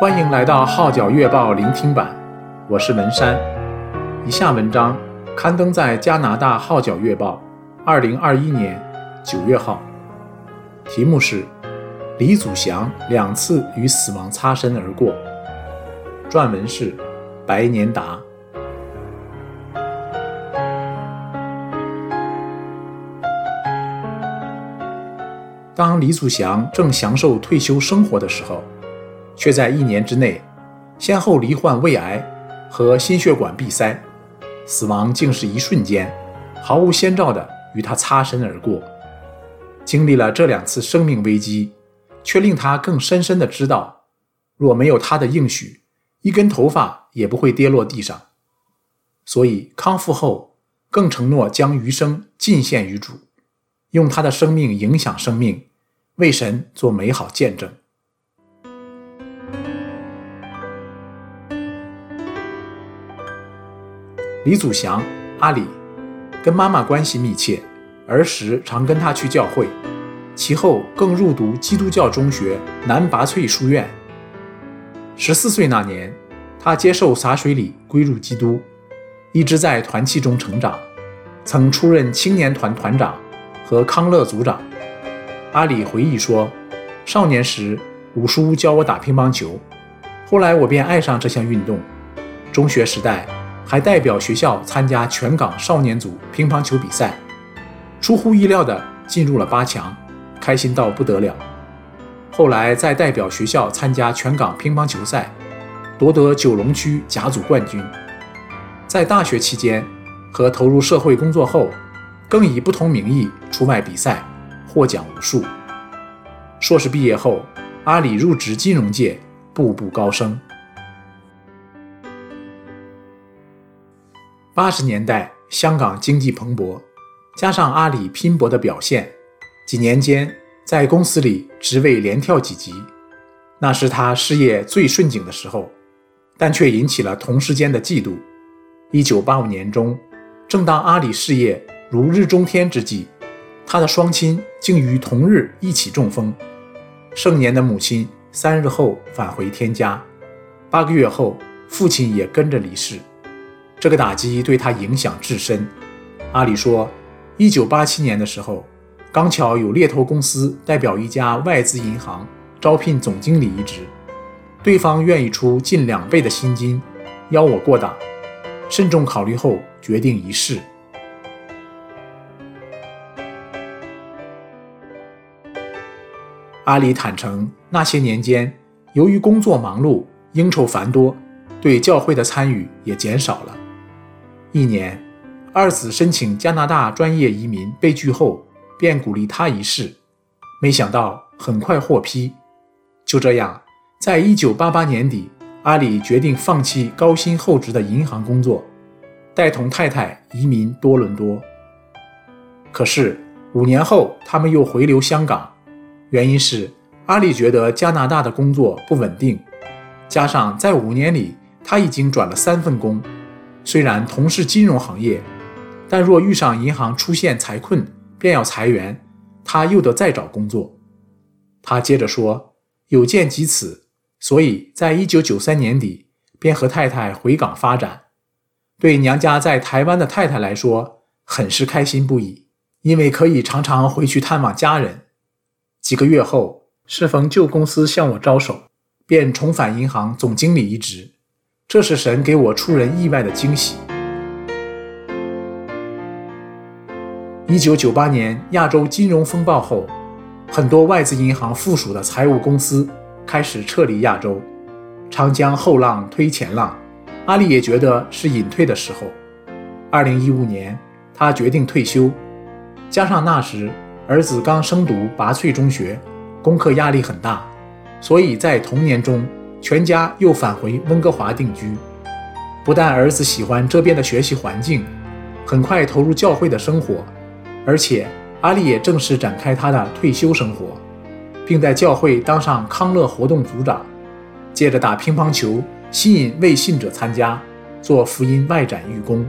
欢迎来到《号角月报》聆听版，我是文山。以下文章刊登在加拿大《号角月报》二零二一年九月号，题目是《李祖祥两次与死亡擦身而过》，撰文是白年达。当李祖祥正享受退休生活的时候，却在一年之内，先后罹患胃癌和心血管闭塞，死亡竟是一瞬间，毫无先兆的与他擦身而过。经历了这两次生命危机，却令他更深深的知道，若没有他的应许，一根头发也不会跌落地上。所以康复后，更承诺将余生尽献于主，用他的生命影响生命。为神做美好见证。李祖祥，阿里，跟妈妈关系密切，儿时常跟她去教会，其后更入读基督教中学南拔萃书院。十四岁那年，他接受洒水礼归入基督，一直在团契中成长，曾出任青年团团长和康乐组长。阿里回忆说：“少年时，五叔教我打乒乓球，后来我便爱上这项运动。中学时代，还代表学校参加全港少年组乒乓球比赛，出乎意料地进入了八强，开心到不得了。后来再代表学校参加全港乒乓球赛，夺得九龙区甲组冠军。在大学期间和投入社会工作后，更以不同名义出外比赛。”获奖无数。硕士毕业后，阿里入职金融界，步步高升。八十年代，香港经济蓬勃，加上阿里拼搏的表现，几年间在公司里职位连跳几级，那是他事业最顺景的时候，但却引起了同事间的嫉妒。一九八五年中，正当阿里事业如日中天之际。他的双亲竟于同日一起中风，盛年的母亲三日后返回天家，八个月后父亲也跟着离世，这个打击对他影响至深。阿里说，一九八七年的时候，刚巧有猎头公司代表一家外资银行招聘总经理一职，对方愿意出近两倍的薪金，邀我过档，慎重考虑后决定一试。阿里坦诚，那些年间，由于工作忙碌、应酬繁多，对教会的参与也减少了。一年，二子申请加拿大专业移民被拒后，便鼓励他一试，没想到很快获批。就这样，在一九八八年底，阿里决定放弃高薪厚职的银行工作，带同太太移民多伦多。可是五年后，他们又回流香港。原因是阿里觉得加拿大的工作不稳定，加上在五年里他已经转了三份工，虽然同是金融行业，但若遇上银行出现财困便要裁员，他又得再找工作。他接着说，有见及此，所以在一九九三年底便和太太回港发展。对娘家在台湾的太太来说，很是开心不已，因为可以常常回去探望家人。几个月后，适逢旧公司向我招手，便重返银行总经理一职。这是神给我出人意外的惊喜。一九九八年亚洲金融风暴后，很多外资银行附属的财务公司开始撤离亚洲。长江后浪推前浪，阿里也觉得是隐退的时候。二零一五年，他决定退休，加上那时。儿子刚升读拔萃中学，功课压力很大，所以在同年中，全家又返回温哥华定居。不但儿子喜欢这边的学习环境，很快投入教会的生活，而且阿里也正式展开他的退休生活，并在教会当上康乐活动组长，借着打乒乓球吸引未信者参加，做福音外展义工。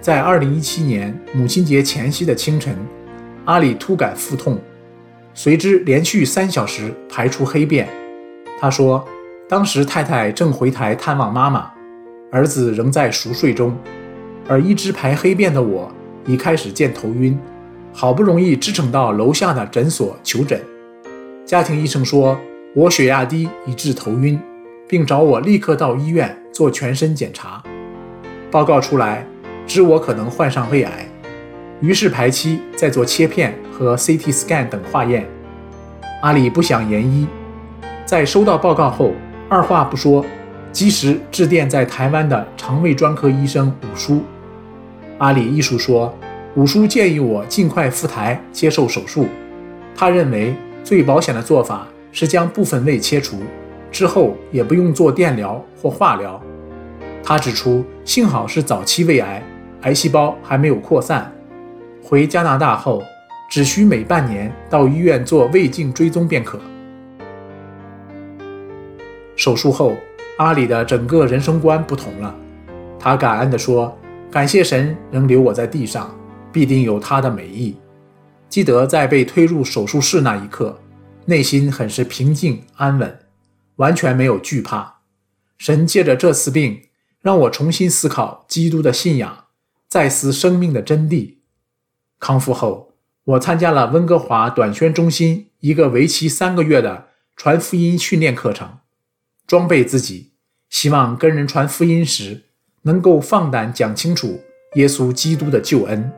在二零一七年母亲节前夕的清晨，阿里突感腹痛，随之连续三小时排出黑便。他说，当时太太正回台探望妈妈，儿子仍在熟睡中，而一直排黑便的我已开始见头晕，好不容易支撑到楼下的诊所求诊。家庭医生说我血压低以致头晕，并找我立刻到医院做全身检查。报告出来，知我可能患上胃癌，于是排期再做切片和 CT scan 等化验。阿里不想延医，在收到报告后，二话不说，及时致电在台湾的肠胃专科医生武叔。阿里医术说，武叔建议我尽快赴台接受手术。他认为最保险的做法是将部分胃切除，之后也不用做电疗或化疗。他指出，幸好是早期胃癌，癌细胞还没有扩散。回加拿大后，只需每半年到医院做胃镜追踪便可。手术后，阿里的整个人生观不同了。他感恩地说：“感谢神仍留我在地上，必定有他的美意。”记得在被推入手术室那一刻，内心很是平静安稳，完全没有惧怕。神借着这次病，让我重新思考基督的信仰，再思生命的真谛。康复后，我参加了温哥华短宣中心一个为期三个月的传福音训练课程。装备自己，希望跟人传福音时能够放胆讲清楚耶稣基督的救恩。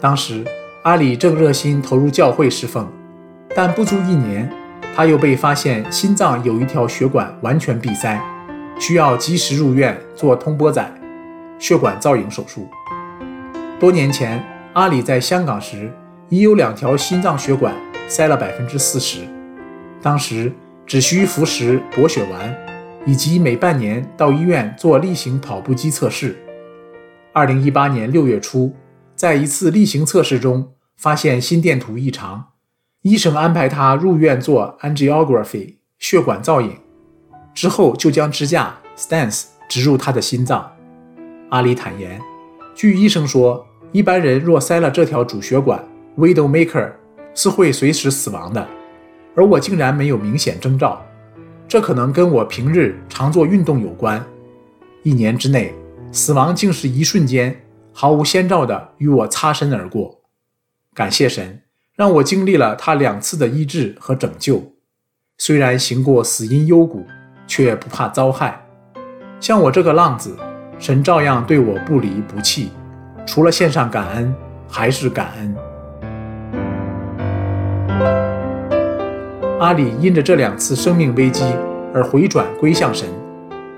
当时阿里正热心投入教会侍奉，但不足一年，他又被发现心脏有一条血管完全闭塞，需要及时入院做通波仔血管造影手术。多年前，阿里在香港时，已有两条心脏血管塞了百分之四十，当时只需服食博血丸，以及每半年到医院做例行跑步机测试。二零一八年六月初，在一次例行测试中发现心电图异常，医生安排他入院做 angiography 血管造影，之后就将支架 stents 植入他的心脏。阿里坦言，据医生说，一般人若塞了这条主血管，Widowmaker 是会随时死亡的，而我竟然没有明显征兆，这可能跟我平日常做运动有关。一年之内，死亡竟是一瞬间，毫无先兆地与我擦身而过。感谢神，让我经历了他两次的医治和拯救。虽然行过死荫幽谷，却不怕遭害。像我这个浪子，神照样对我不离不弃。除了献上感恩，还是感恩。阿里因着这两次生命危机而回转归向神，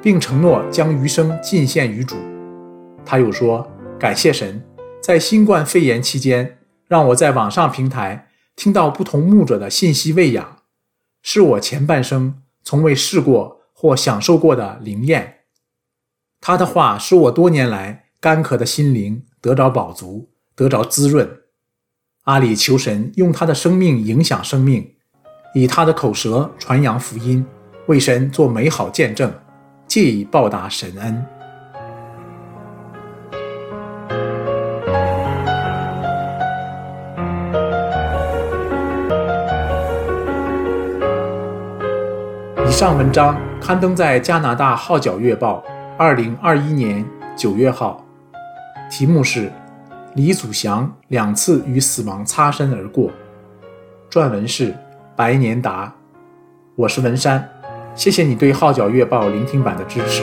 并承诺将余生尽献于主。他又说：“感谢神，在新冠肺炎期间，让我在网上平台听到不同牧者的信息喂养，是我前半生从未试过或享受过的灵验。他的话使我多年来干渴的心灵得着饱足，得着滋润。阿里求神用他的生命影响生命。”以他的口舌传扬福音，为神做美好见证，借以报答神恩。上文章刊登在加拿大《号角月报》二零二一年九月号，题目是“李祖祥两次与死亡擦身而过”，撰文是。白年达，我是文山，谢谢你对《号角月报》聆听版的支持。